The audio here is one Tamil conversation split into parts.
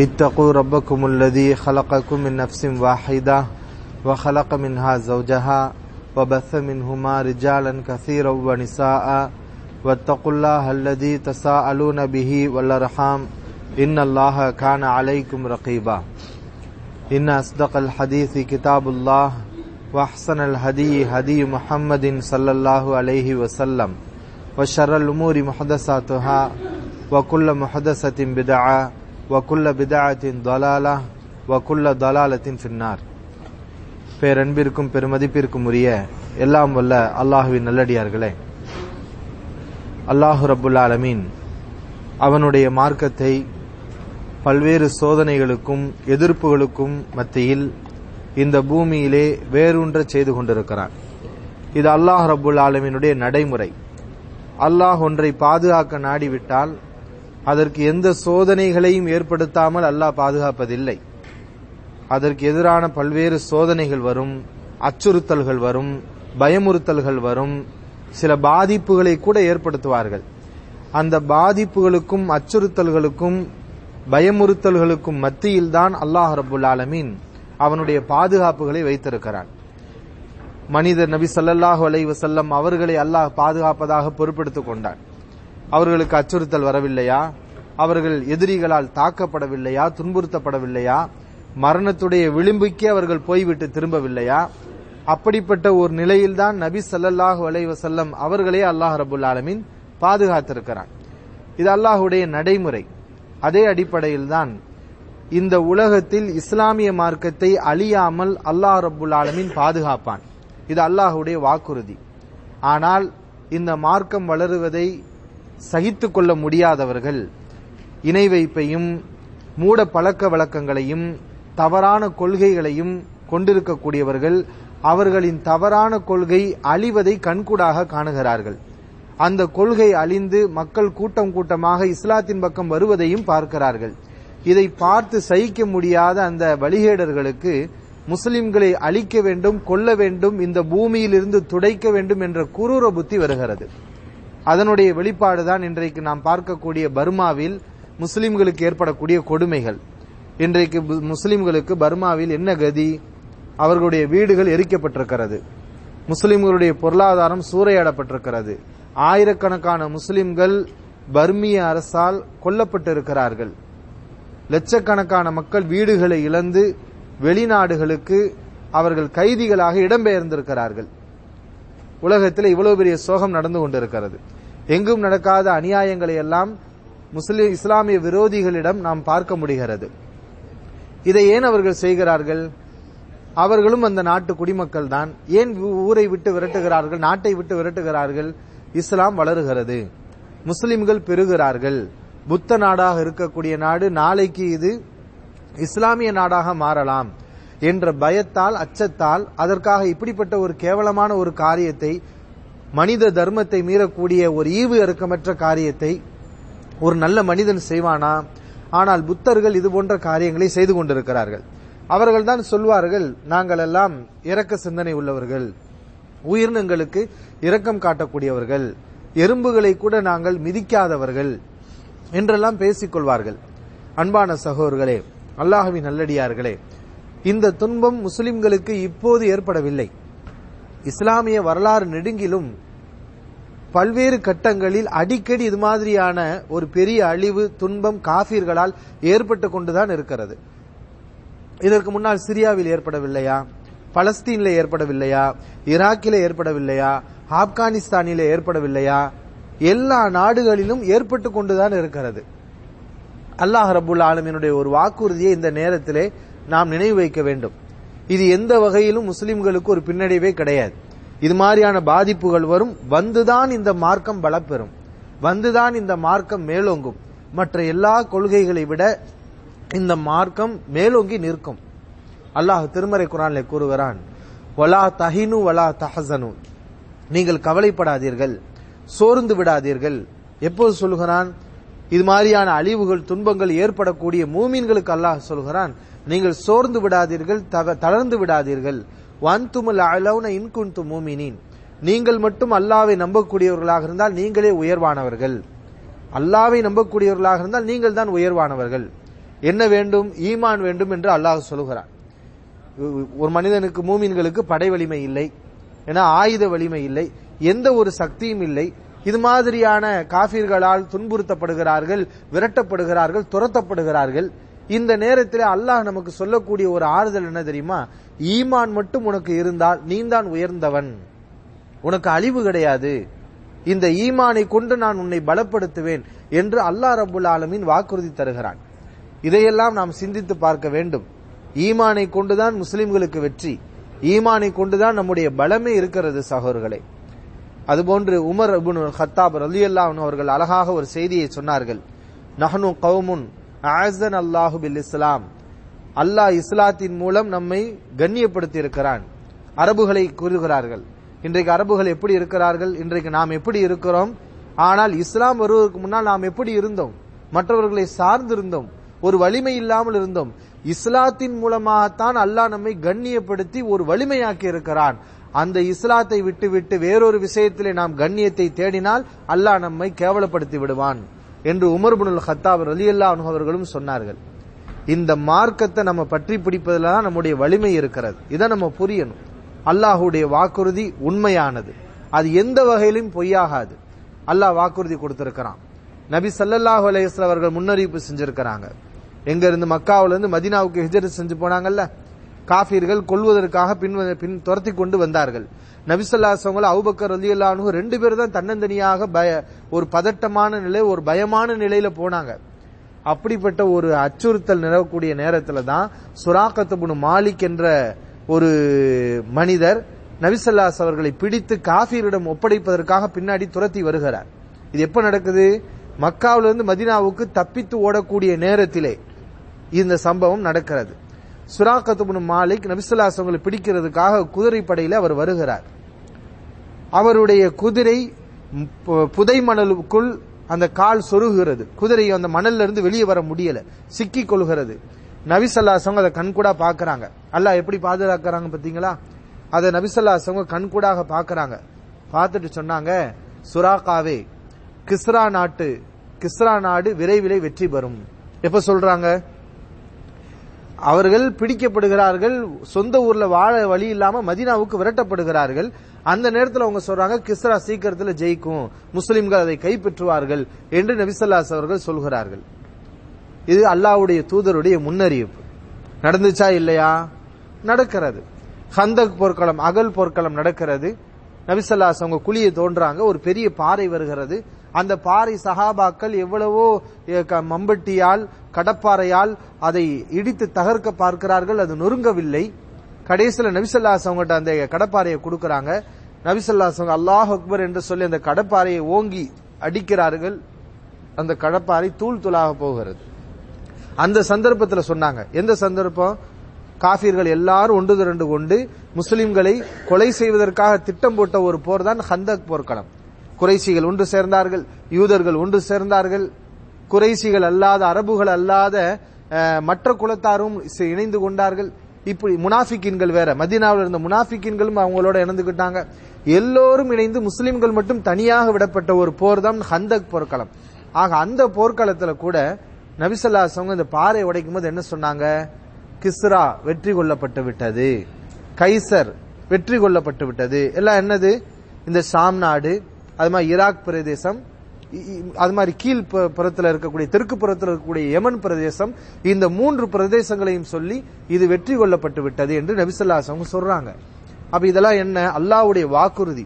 اتقوا ربكم الذي خلقكم من نفس واحدة وخلق منها زوجها وبث منهما رجالا كثيرا ونساء واتقوا الله الذي تساءلون به والأرحام إن الله كان عليكم رقيبا إن أصدق الحديث كتاب الله وأحسن الهدي هدي محمد صلى الله عليه وسلم وشر الأمور محدثاتها وكل محدثة بدعة வக்குல்ல பிதாத்தின் தலாலா வக்குல்ல தலாலத்தின் சின்னார் பேரன்பிற்கும் பெருமதிப்பிற்கும் உரிய எல்லாம் வல்ல அல்லாஹுவின் நல்லடியார்களே. அல்லாஹு ரபுல்லா ஆலமீன் அவனுடைய மார்க்கத்தை பல்வேறு சோதனைகளுக்கும் எதிர்ப்புகளுக்கும் மத்தியில் இந்த பூமியிலே வேரூன்ற செய்து கொண்டிருக்கிறான். இது அல்லாஹ் ரபுல் ஆலமினுடைய நடைமுறை. அல்லாஹ் ஒன்றை பாதுகாக்க நாடிவிட்டால் அதற்கு எந்த சோதனைகளையும் ஏற்படுத்தாமல் அல்லாஹ் பாதுகாப்பதில்லை. அதற்கு எதிரான பல்வேறு சோதனைகள் வரும் அச்சுறுத்தல்கள் வரும் பயமுறுத்தல்கள் வரும் சில பாதிப்புகளை கூட ஏற்படுத்துவார்கள். அந்த பாதிப்புகளுக்கும் அச்சுறுத்தல்களுக்கும் பயமுறுத்தல்களுக்கும் மத்தியில் தான் அல்லாஹ் ரபுல் ஆலமீன் அவனுடைய பாதுகாப்புகளை வைத்திருக்கிறான். மனிதர் நபி சல்லல்லாஹு அலை வசல்லம் அவர்களை அல்லாஹ் பாதுகாப்பதாக பொறுப்பெடுத்துக் கொண்டான். அவர்களுக்கு அச்சுறுத்தல் வரவில்லையா? அவர்கள் எதிரிகளால் தாக்கப்படவில்லையா? துன்புறுத்தப்படவில்லையா? மரணத்துடைய விளிம்புக்கே அவர்கள் போய்விட்டு திரும்பவில்லையா? அப்படிப்பட்ட ஒரு நிலையில்தான் நபி சல்லல்லாஹு அலைவசல்லம் அவர்களே அல்லாஹ் ரபுல் ஆலமின் பாதுகாத்திருக்கிறான். இது அல்லாஹுடைய நடைமுறை. அதே அடிப்படையில் தான் இந்த உலகத்தில் இஸ்லாமிய மார்க்கத்தை அழியாமல் அல்லாஹ் ரபுல் ஆலமின் பாதுகாப்பான். இது அல்லாஹுடைய வாக்குறுதி. ஆனால் இந்த மார்க்கம் வளருவதை சகித்து கொள்ள முடியாதவர்கள் இணை வைப்பையும் மூட பழக்க வழக்கங்களையும் தவறான கொள்கைகளையும் கொண்டிருக்கக்கூடியவர்கள் அவர்களின் தவறான கொள்கை அழிவதை கண்கூடாக காணுகிறார்கள். அந்த கொள்கை அழிந்து மக்கள் கூட்டம் கூட்டமாக இஸ்லாத்தின் பக்கம் வருவதையும் பார்க்கிறார்கள். இதை பார்த்து சகிக்க முடியாத அந்த வழிகேடர்களுக்கு முஸ்லிம்களை அழிக்க வேண்டும் கொல்ல வேண்டும் இந்த பூமியிலிருந்து துடைக்க வேண்டும் என்ற குரூர புத்தி வருகிறது. அதனுடைய வெளிப்பாடுதான் இன்றைக்கு நாம் பார்க்கக்கூடிய பர்மாவில் முஸ்லிம்களுக்கு ஏற்படக்கூடிய கொடுமைகள். இன்றைக்கு முஸ்லிம்களுக்கு பர்மாவில் என்ன கதி? அவர்களுடைய வீடுகள் எரிக்கப்பட்டிருக்கிறது. முஸ்லிம்களுடைய பொருளாதாரம் சூறையாடப்பட்டிருக்கிறது. ஆயிரக்கணக்கான முஸ்லிம்கள் பர்மிய அரசால் கொல்லப்பட்டிருக்கிறார்கள். லட்சக்கணக்கான மக்கள் வீடுகளை இழந்து வெளிநாடுகளுக்கு அவர்கள் கைதிகளாக இடம்பெயர்ந்திருக்கிறார்கள். உலகத்தில் இவ்வளவு பெரிய சோகம் நடந்து கொண்டிருக்கிறது. எங்கும் நடக்காத அநியாயங்களை எல்லாம் முஸ்லிம் இஸ்லாமிய விரோதிகளிடம் நாம் பார்க்க முடிகிறது. இதை ஏன் அவர்கள் செய்கிறார்கள்? அவர்களும் அந்த நாட்டு குடிமக்கள் தான். ஏன் ஊரை விட்டு விரட்டுகிறார்கள்? நாட்டை விட்டு விரட்டுகிறார்கள்? இஸ்லாம் வளருகிறது. முஸ்லிம்கள் பெறுகிறார்கள் புத்த நாடாக இருக்கக்கூடிய நாடு நாளைக்கு இது இஸ்லாமிய நாடாக மாறலாம். என்ற பயத்தால் அச்சத்தால் அதற்காக இப்படிப்பட்ட ஒரு கேவலமான ஒரு காரியத்தை மனித தர்மத்தை மீறக்கூடிய ஒரு ஈவு இறக்கமற்ற காரியத்தை ஒரு நல்ல மனிதன் செய்வானா? ஆனால் புத்தர்கள் இது போன்ற காரியங்களை செய்து கொண்டிருக்கிறார்கள். அவர்கள் தான் சொல்வார்கள் நாங்கள் எல்லாம் இரக்க சிந்தனை உள்ளவர்கள். உயிரினங்களுக்கு இரக்கம் காட்டக்கூடியவர்கள். எறும்புகளை கூட நாங்கள் மிதிக்காதவர்கள். என்றெல்லாம் பேசிக் கொள்வார்கள். அன்பான சகோதர்களே அல்லாஹுவின் நல்லடியார்களே இந்த துன்பம் முஸ்லிம்களுக்கு இப்போது ஏற்படவில்லை. இஸ்லாமிய வரலாறு நெடுங்கிலும் பல்வேறு கட்டங்களில் அடிக்கடி இது மாதிரியான ஒரு பெரிய அழிவு துன்பம் காபீர்களால் ஏற்பட்டு கொண்டுதான் இருக்கிறது. இதற்கு முன்னால் சிரியாவில் ஏற்படவில்லையா? பலஸ்தீனில் ஏற்படவில்லையா? ஈராக்கில ஏற்படவில்லையா? ஆப்கானிஸ்தானில ஏற்படவில்லையா? எல்லா நாடுகளிலும் ஏற்பட்டு கொண்டுதான் இருக்கிறது. அல்லாஹ் ரபுல் ஆலமினுடைய ஒரு வாக்குறுதியை இந்த நேரத்திலே நாம் நினைவு வைக்க வேண்டும். இது எந்த வகையிலும் முஸ்லிம்களுக்கு ஒரு பின்னடைவே கிடையாது. இது மாதிரியான பாதிப்புகள் வரும். வந்துதான் இந்த மார்க்கம் பலப்பெறும் வந்துதான் இந்த மார்க்கம் மேலோங்கும். மற்ற எல்லா கொள்கைகளை விட இந்த மார்க்கம் மேலோங்கி நிற்கும். அல்லாஹ் திருமறை குரானில் கூறுகிறான் வலா தஹினு வலா தஹசனு. நீங்கள் கவலைப்படாதீர்கள் சோர்ந்து விடாதீர்கள். எப்போது சொல்கிறான் இது மாதிரியான அழிவுகள் துன்பங்கள் ஏற்படக்கூடிய மூமீன்களுக்கு அல்லாஹ் சொல்கிறான் நீங்கள் சோர்ந்து விடாதீர்கள் தளர்ந்து விடாதீர்கள். வன்துமுல் அலவுன இன்குன்து மூமினின். நீங்கள் மட்டும் அல்லாவை நம்பக்கூடியவர்களாக இருந்தால் நீங்களே உயர்வானவர்கள். அல்லாவை நம்பக்கூடியவர்களாக இருந்தால் நீங்கள் தான் உயர்வானவர்கள். என்ன வேண்டும்? ஈமான் வேண்டும் என்று அல்லாஹ் சொல்கிறான். ஒரு மனிதனுக்கு மூமின்களுக்கு படை வலிமை இல்லை. ஏன்னா ஆயுத வலிமை இல்லை. எந்த ஒரு சக்தியும் இல்லை. இது மாதிரியான காஃபிர்களால் துன்புறுத்தப்படுகிறார்கள் விரட்டப்படுகிறார்கள் துரத்தப்படுகிறார்கள். இந்த நேரத்தில் அல்லாஹ் நமக்கு சொல்லக்கூடிய ஒரு ஆறுதல் என்ன தெரியுமா? ஈமான் மட்டும் உனக்கு இருந்தால் நீதான் உயர்ந்தவன். உனக்கு அழிவு கிடையாது. இந்த ஈமானை கொண்டு நான் உன்னை பலப்படுத்துவேன் என்று அல்லாஹ் ரபுல் ஆலமின் வாக்குறுதி தருகிறான். இதையெல்லாம் நாம் சிந்தித்து பார்க்க வேண்டும். ஈமானை கொண்டுதான் முஸ்லிம்களுக்கு வெற்றி. ஈமானை கொண்டுதான் நம்முடைய பலமே இருக்கிறது சகோதரர்களே. அதுபோன்று உமர் அபுன் ஹத்தாப் ரலியல்லாஹு அவர்கள் அழகாக ஒரு செய்தியை சொன்னார்கள். நஹனு கவுமுன் ஆசன் அல்லாஹு பில் இஸ்லாம். அல்லாஹ் இஸ்லாத்தின் மூலம் நம்மை கண்ணியப்படுத்தி இருக்கிறான் அரபுகளை கூறுகிறார்கள். இன்றைக்கு அரபுகள் எப்படி இருக்கிறார்கள்? இன்றைக்கு நாம் எப்படி இருக்கிறோம்? ஆனால் இஸ்லாம் வருவதற்கு முன்னால் நாம் எப்படி இருந்தோம்? மற்றவர்களை சார்ந்திருந்தோம். ஒரு வலிமை இல்லாமல் இருந்தோம். இஸ்லாத்தின் மூலமாகத்தான் அல்லாஹ் நம்மை கண்ணியப்படுத்தி ஒரு வலிமையாக்கி இருக்கிறான் அந்த இஸ்லாத்தை விட்டுவிட்டு வேறொரு விஷயத்திலே நாம் கண்ணியத்தை தேடினால் அல்லாஹ் நம்மை கேவலப்படுத்தி விடுவான் என்று உமர் புனுல் ஹத்தாப் அல்லா அவர்களும் சொன்னார்கள். இந்த மார்க்கத்தை நம்ம பற்றி பிடிப்பதில் தான் நம்முடைய வலிமை இருக்கிறது. இதை நம்ம புரியணும். அல்லாஹுடைய வாக்குறுதி உண்மையானது. அது எந்த வகையிலும் பொய்யாகாது. அல்லாஹ் வாக்குறுதி கொடுத்திருக்கிறான். நபி ஸல்லல்லாஹு அலையஸ்ல அவர்கள் முன்னறிவிப்பு செஞ்சிருக்கிறாங்க. எங்க இருந்து மக்காவுல இருந்து மதீனாவுக்கு ஹிஜ்ரத் செஞ்சு போனாங்கல்ல? காஃபிர்கள் கொல்வதற்காக பின் பின் துரத்தி கொண்டு வந்தார்கள். நபிசல்லாசவங்கள அவுபக்கர் அல்லானு ரெண்டு பேர் தான் தன்னந்தனியாக பய ஒரு பதட்டமான நிலை ஒரு பயமான நிலையில போனாங்க. அப்படிப்பட்ட ஒரு அச்சுறுத்தல் நிலவக்கூடிய நேரத்துல தான் சுராக்கத்துபுனு மாலிக் என்ற ஒரு மனிதர் நபிசல்லாஸ் அவர்களை பிடித்து காஃபியரிடம் ஒப்படைப்பதற்காக பின்னாடி துரத்தி வருகிறார். இது எப்ப நடக்குது? மக்காவிலிருந்து மதினாவுக்கு தப்பித்து ஓடக்கூடிய நேரத்திலே இந்த சம்பவம் நடக்கிறது. சுராக்கத்துபுனு மாலிக் நபிசுல்லாஸ் அவங்களை பிடிக்கிறதுக்காக குதிரைப்படையில் அவர் வருகிறார். அவருடைய குதிரை பு- புதை மணலுக்குள் அந்த கால் சொருகிறது குதிரை அந்த மணல்ல இருந்து வெளியே வர முடியல. சிக்கி கொள்கிறது. நபிசல்லாசவங்க அதை கண்கூடா பாக்குறாங்க. அல்லாஹ் எப்படி பாதுகாக்கிறாங்க பாத்தீங்களா? அதை நபிசல்லாசவங்க கண்கூடாக பாக்குறாங்க. பார்த்துட்டு சொன்னாங்க சுராக்காவே கிஸ்ரா நாட்டு கிஸ்ரா நாடு விரைவிலே வெற்றி பெறும். எப்ப சொல்றாங்க? அவர்கள் பிடிக்கப்படுகிறார்கள் சொந்த ஊர்ல வாழ வழி இல்லாம மதீனாவுக்கு விரட்டப்படுகிறார்கள். அந்த நேரத்தில் அவங்க சொல்றாங்க கிஸ்ரா சீக்கிரத்தில் ஜெயிக்கும். முஸ்லிம்கள் அதை கைப்பற்றுவார்கள் என்று நபிசல்லாஸ் அவர்கள் சொல்கிறார்கள். இது அல்லாஹ்வுடைய தூதருடைய முன்னறிவிப்பு. நடந்துச்சா இல்லையா? நடக்கிறது. ஹந்தக் போர்க்களம் அகல் போர்க்களம் நடக்கிறது. நபிசல்லாஸ் அவங்க குழியை தோன்றாங்க ஒரு பெரிய பாறை வருகிறது. அந்த பாறை சஹாபாக்கள் எவ்வளவோ க- மம்பட்டியால் கடப்பாறையால் அதை இடித்து தகர்க்க பார்க்கிறார்கள் அது நொறுங்கவில்லை. கடைசியில் நபிசல்லாஸ் அவங்ககிட்ட அந்த கடப்பாறையை கொடுக்கறாங்க. நபிசல்லாஸ் அவங்க அல்லாஹ் அக்பர் என்று சொல்லி அந்த கடப்பாறையை ஓங்கி அடிக்கிறார்கள். அந்த கடப்பாறை தூள் தூளாக போகிறது. அந்த சந்தர்ப்பத்தில் சொன்னாங்க. எந்த சந்தர்ப்பம்? காஃபிர்கள் எல்லாரும் ஒன்று திரண்டு கொண்டு முஸ்லிம்களை கொலை செய்வதற்காக திட்டம் போட்ட ஒரு போர் தான் ஹந்தக் போர்க்களம். குறைசிகள் ஒன்று சேர்ந்தார்கள் யூதர்கள் ஒன்று சேர்ந்தார்கள். குறைசிகள் அல்லாத அரபுகள் அல்லாத மற்ற குலத்தாரும் சே- இணைந்து கொண்டார்கள். இப்படி முனாஃபிக்கின்கள் வேற மதினாவில் இருந்த முனாஃபிக்கின்களும் அவங்களோட இணைந்துகிட்டாங்க. எல்லோரும் இணைந்து முஸ்லிம்கள் மட்டும் தனியாக விடப்பட்ட ஒரு போர் தான் ஹந்தக் போர்க்களம். ஆக அந்த போர்க்களத்துல கூட நபிசல்லாசவங்க இந்த பாறை உடைக்கும் போது என்ன சொன்னாங்க? கிஸ்ரா வெற்றி கொள்ளப்பட்டு விட்டது. கைசர் வெற்றி கொள்ளப்பட்டு விட்டது. எல்லாம் என்னது? இந்த ஷாம் நாடு. அது மாதிரி ஈராக் பிரதேசம் அது மாதிரி கீழ் புறத்தில் இருக்கக்கூடிய தெற்கு புறத்தில் இருக்கக்கூடிய யமன் பிரதேசம் இந்த மூன்று பிரதேசங்களையும் சொல்லி இது வெற்றி கொள்ளப்பட்டு விட்டது என்று நபிசல்லாசவங்க சொல்றாங்க. அப்ப இதெல்லாம் என்ன? அல்லாஹ்வுடைய வாக்குறுதி.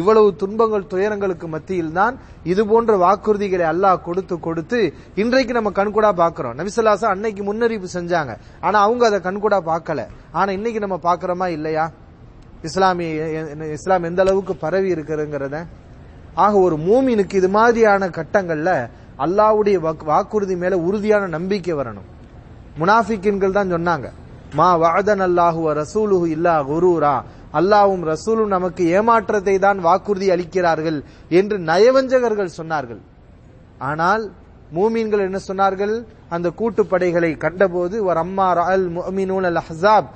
இவ்வளவு துன்பங்கள் துயரங்களுக்கு மத்தியில் தான் இது போன்ற வாக்குறுதிகளை அல்லாஹ் கொடுத்து கொடுத்து இன்றைக்கு நம்ம கண்கூடா பாக்குறோம். நபிசல்லாசா அன்னைக்கு முன்னறிவிப்பு செஞ்சாங்க. ஆனா அவங்க அதை கண்கூடா பார்க்கல ஆனா இன்னைக்கு நம்ம பாக்குறோமா இல்லையா? இஸ்லாமிய இஸ்லாம் எந்த அளவுக்கு பரவி இருக்கிறதுங்கிறத ஆக ஒரு மூமினுக்கு இது மாதிரியான கட்டங்கள்ல அல்லாஹ்வுடைய வாக்குறுதி மேல உறுதியான நம்பிக்கை வரணும். முனாஃபிக்கின்கள் தான் சொன்னாங்க. மா வாதன் அல்லாஹு ரசூலுஹு இல்லா குரூரா. அல்லாவும் ரசூலும் நமக்கு ஏமாற்றத்தை தான் வாக்குறுதி அளிக்கிறார்கள் என்று நயவஞ்சகர்கள் சொன்னார்கள். ஆனால் மூமீன்கள் என்ன சொன்னார்கள்? அந்த கூட்டுப்படைகளை கண்டபோது ஒரு அம்மா அல் முഅமினூன் அல் ஹசாப்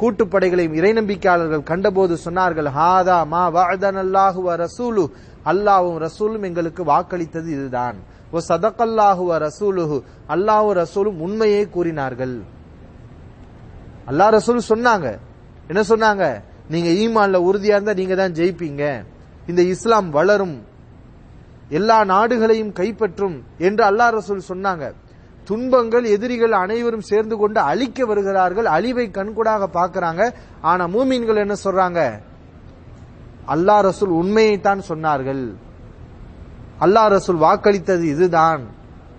கூட்டுப்படைகளை இறை நம்பிக்கையாளர்கள் கண்டபோது சொன்னார்கள் ஹாதா மா வாழ்தன் அல்லாஹு ரசூலு அல்லாவும் ரசூலும் எங்களுக்கு வாக்களித்தது இதுதான். ஓ சதக்கல்லாஹுவ ரசூலுஹு. அல்லாஹு ரசூலும் உண்மையை கூறினார்கள். அல்லாஹ் ரசூல் சொன்னாங்க. என்ன சொன்னாங்க? நீங்க ஈமான்ல உறுதியா இருந்தா நீங்க தான் ஜெயிப்பீங்க. இந்த இஸ்லாம் வளரும். எல்லா நாடுகளையும் கைப்பற்றும் என்று அல்லாஹ் ரசூல் சொன்னாங்க. துன்பங்கள் எதிரிகள் அனைவரும் சேர்ந்து கொண்டு அழிக்க வருகிறார்கள். அழிவை கண்கூடாக பாக்குறாங்க ஆனா மூமீன்கள் என்ன சொல்றாங்க? அல்லா ரசூல் உண்மையைத்தான் சொன்னார்கள். அல்லா ரசூல் வாக்களித்தது இதுதான்.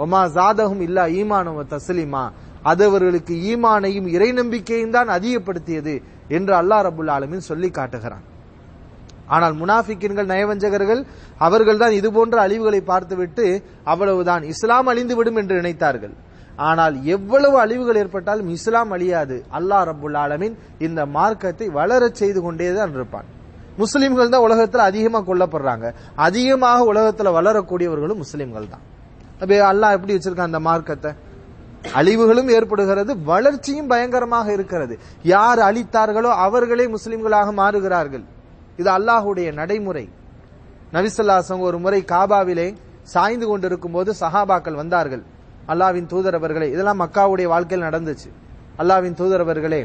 ஒமா ஜாதகம் இல்லா ஈமானும் தஸ்லிமா. அது அவர்களுக்கு ஈமானையும் இறை நம்பிக்கையும் தான் அதிகப்படுத்தியது என்று அல்லாஹ் ரபுல் ஆலமின் சொல்லி காட்டுகிறான். ஆனால் முனாஃபிக்கின்கள் நயவஞ்சகர்கள் அவர்கள் தான் இது போன்ற அழிவுகளை பார்த்துவிட்டு அவ்வளவுதான் இஸ்லாம் அழிந்துவிடும் என்று நினைத்தார்கள். ஆனால் எவ்வளவு அழிவுகள் ஏற்பட்டாலும் இஸ்லாம் அழியாது. அல்லாஹ் ரபுல் ஆலமின் இந்த மார்க்கத்தை வளரச் செய்து கொண்டேதான் இருப்பான். முஸ்லிம்கள் தான் உலகத்தில் அதிகமாக கொல்லப்படுறாங்க. அதிகமாக உலகத்தில் வளரக்கூடியவர்களும் முஸ்லிம்கள் தான். அப்ப அல்லாஹ் எப்படி வச்சிருக்கான் அந்த மார்க்கத்தை? அழிவுகளும் ஏற்படுகிறது வளர்ச்சியும் பயங்கரமாக இருக்கிறது. யார் அழித்தார்களோ அவர்களே முஸ்லிம்களாக மாறுகிறார்கள். இது அல்லாஹுடைய நடைமுறை. நபிசல்லாசங்க ஒரு முறை காபாவிலே சாய்ந்து கொண்டிருக்கும் போது சஹாபாக்கள் வந்தார்கள். அல்லாவின் தூதரவர்களே இதெல்லாம் மக்காவுடைய வாழ்க்கையில் நடந்துச்சு. அல்லாவின் தூதரவர்களே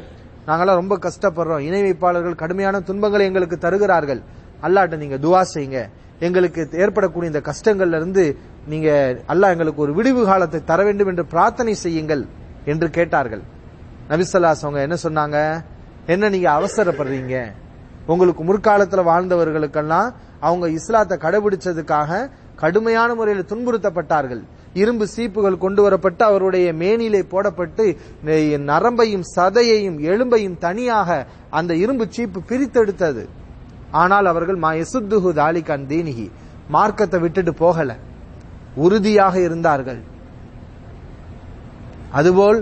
நாங்கெல்லாம் ரொம்ப கஷ்டப்படுறோம். இணை வைப்பாளர்கள் கடுமையான துன்பங்களை எங்களுக்கு தருகிறார்கள். அல்லாட்ட நீங்க துவா செய்யுங்க. எங்களுக்கு ஏற்படக்கூடிய இந்த கஷ்டங்கள்ல இருந்து நீங்க அல்லாஹ் எங்களுக்கு ஒரு விடிவு காலத்தை தர வேண்டும் என்று பிரார்த்தனை செய்யுங்கள் என்று கேட்டார்கள். நபிசல்லாஸ் அவங்க என்ன சொன்னாங்க? என்ன நீங்க அவசரப்படுறீங்க? உங்களுக்கு முற்காலத்துல வாழ்ந்தவர்களுக்கெல்லாம் அவங்க இஸ்லாத்தை கடைபிடிச்சதுக்காக கடுமையான முறையில் துன்புறுத்தப்பட்டார்கள். இரும்பு சீப்புகள் கொண்டு வரப்பட்டு அவருடைய மேனிலே போடப்பட்டு நரம்பையும் சதையையும் எலும்பையும் தனியாக அந்த இரும்பு சீப்பு பிரித்தெடுத்தது. ஆனால் அவர்கள் மா எசுத்துஹு தாலிகான் தீனிகி மார்க்கத்தை விட்டுட்டு போகல. உறுதியாக இருந்தார்கள். அதுபோல்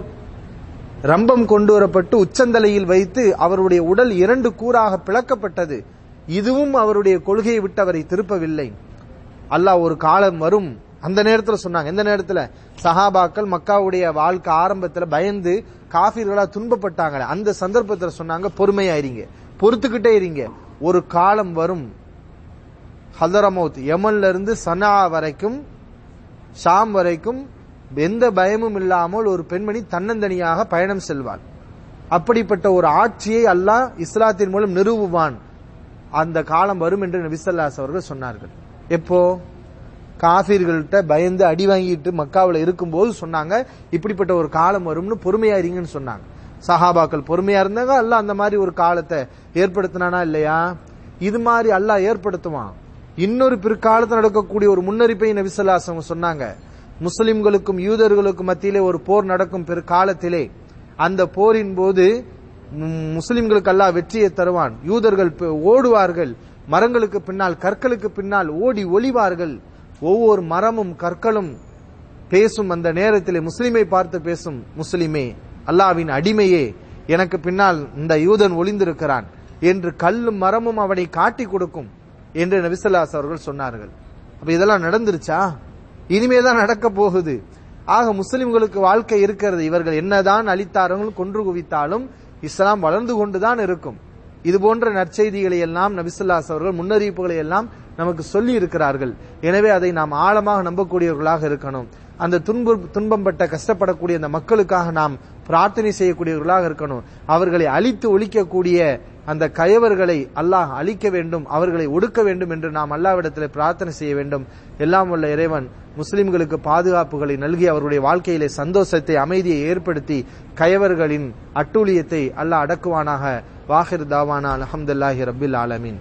ரம்பம் கொண்டு வரப்பட்டு உச்சந்தலையில் வைத்து அவருடைய உடல் இரண்டு கூறாக பிளக்கப்பட்டது. இதுவும் அவருடைய கொள்கையை விட்டு அவரை திருப்பவில்லை. அல்லாஹ் ஒரு காலம் வரும் அந்த நேரத்தில் சொன்னாங்க. எந்த நேரத்தில்? சஹாபாக்கள் மக்காவுடைய வாழ்க்கை ஆரம்பத்தில் பயந்து காஃபிர்களா துன்பப்பட்டாங்களே. அந்த சந்தர்ப்பத்தில் சொன்னாங்க பொறுமையாயிருங்க. பொறுத்துக்கிட்டே இருங்க. ஒரு காலம் வரும். ஹதரமௌத் யமன்ல இருந்து சனா வரைக்கும் ஷாம் வரைக்கும் எந்த பயமும் இல்லாமல் ஒரு பெண்மணி தன்னந்தனியாக பயணம் செல்வாள். அப்படிப்பட்ட ஒரு ஆட்சியை அல்லாஹ் இஸ்லாத்தின் மூலம் நிறுவுவான். அந்த காலம் வரும் என்று நபிசல்லாஸ் அவர்கள் சொன்னார்கள். எப்போ? காபிர்கள்ட்ட பயந்து அடி வாங்கிட்டு மக்காவில் இருக்கும்போது சொன்னாங்க இப்படிப்பட்ட ஒரு காலம் வரும்னு பொறுமையா இருங்கன்னு சொன்னாங்க. சஹாபாக்கள் பொறுமையா இருந்தாங்க அல்ல அந்த மாதிரி ஒரு காலத்தை ஏற்படுத்தினானா இல்லையா? இது மாதிரி அல்லாஹ் ஏற்படுத்துவான். இன்னொரு பிற்காலத்தில் நடக்கக்கூடிய ஒரு முன்னறிப்பை நபிசல்லாசம் சொன்னாங்க. முஸ்லிம்களுக்கும் யூதர்களுக்கும் மத்தியிலே ஒரு போர் நடக்கும் பிற்காலத்திலே அந்த போரின் போது முஸ்லிம்களுக்கு அல்லாஹ் வெற்றியை தருவான். யூதர்கள் ஓடுவார்கள். மரங்களுக்கு பின்னால் கற்களுக்கு பின்னால் ஓடி ஒளிவார்கள். ஒவ்வொரு மரமும் கற்களும் பேசும் அந்த நேரத்திலே முஸ்லிமை பார்த்து பேசும் முஸ்லிமே அல்லாவின் அடிமையே எனக்கு பின்னால் இந்த யூதன் ஒளிந்திருக்கிறான் என்று கல்லும் மரமும் அவனை காட்டி கொடுக்கும் என்று நபிசல்லாஸ் அவர்கள் சொன்னார்கள். அப்ப இதெல்லாம் நடந்துருச்சா? இனிமேதான் நடக்க போகுது. ஆக முஸ்லிம்களுக்கு வாழ்க்கை இருக்கிறது. இவர்கள் என்னதான் அளித்தார்கள் கொன்று குவித்தாலும் இஸ்லாம் வளர்ந்து கொண்டுதான் இருக்கும். இது போன்ற நற்செய்திகளை எல்லாம் நபிசுல்லாஸ் அவர்கள் முன்னறிவிப்புகளை எல்லாம் நமக்கு சொல்லி இருக்கிறார்கள் எனவே அதை நாம் ஆழமாக நம்பக்கூடியவர்களாக இருக்கணும். அந்த துன்பு பட்ட கஷ்டப்படக்கூடிய அந்த மக்களுக்காக நாம் பிரார்த்தனை செய்யக்கூடியவர்களாக இருக்கணும். அவர்களை அழித்து ஒழிக்கக்கூடிய அந்த கயவர்களை அல்லாஹ் அழிக்க வேண்டும் அவர்களை ஒடுக்க வேண்டும் என்று நாம் அல்லாவிடத்தில் பிரார்த்தனை செய்ய வேண்டும். எல்லாம் உள்ள இறைவன் முஸ்லிம்களுக்கு பாதுகாப்புகளை நல்கி அவருடைய வாழ்க்கையிலே சந்தோஷத்தை அமைதியை ஏற்படுத்தி கயவர்களின் அட்டூழியத்தை அல்லாஹ் அடக்குவானாக. வாஹிர் தாவானா அலமதுல்லாஹி ரபில் ஆலமின்.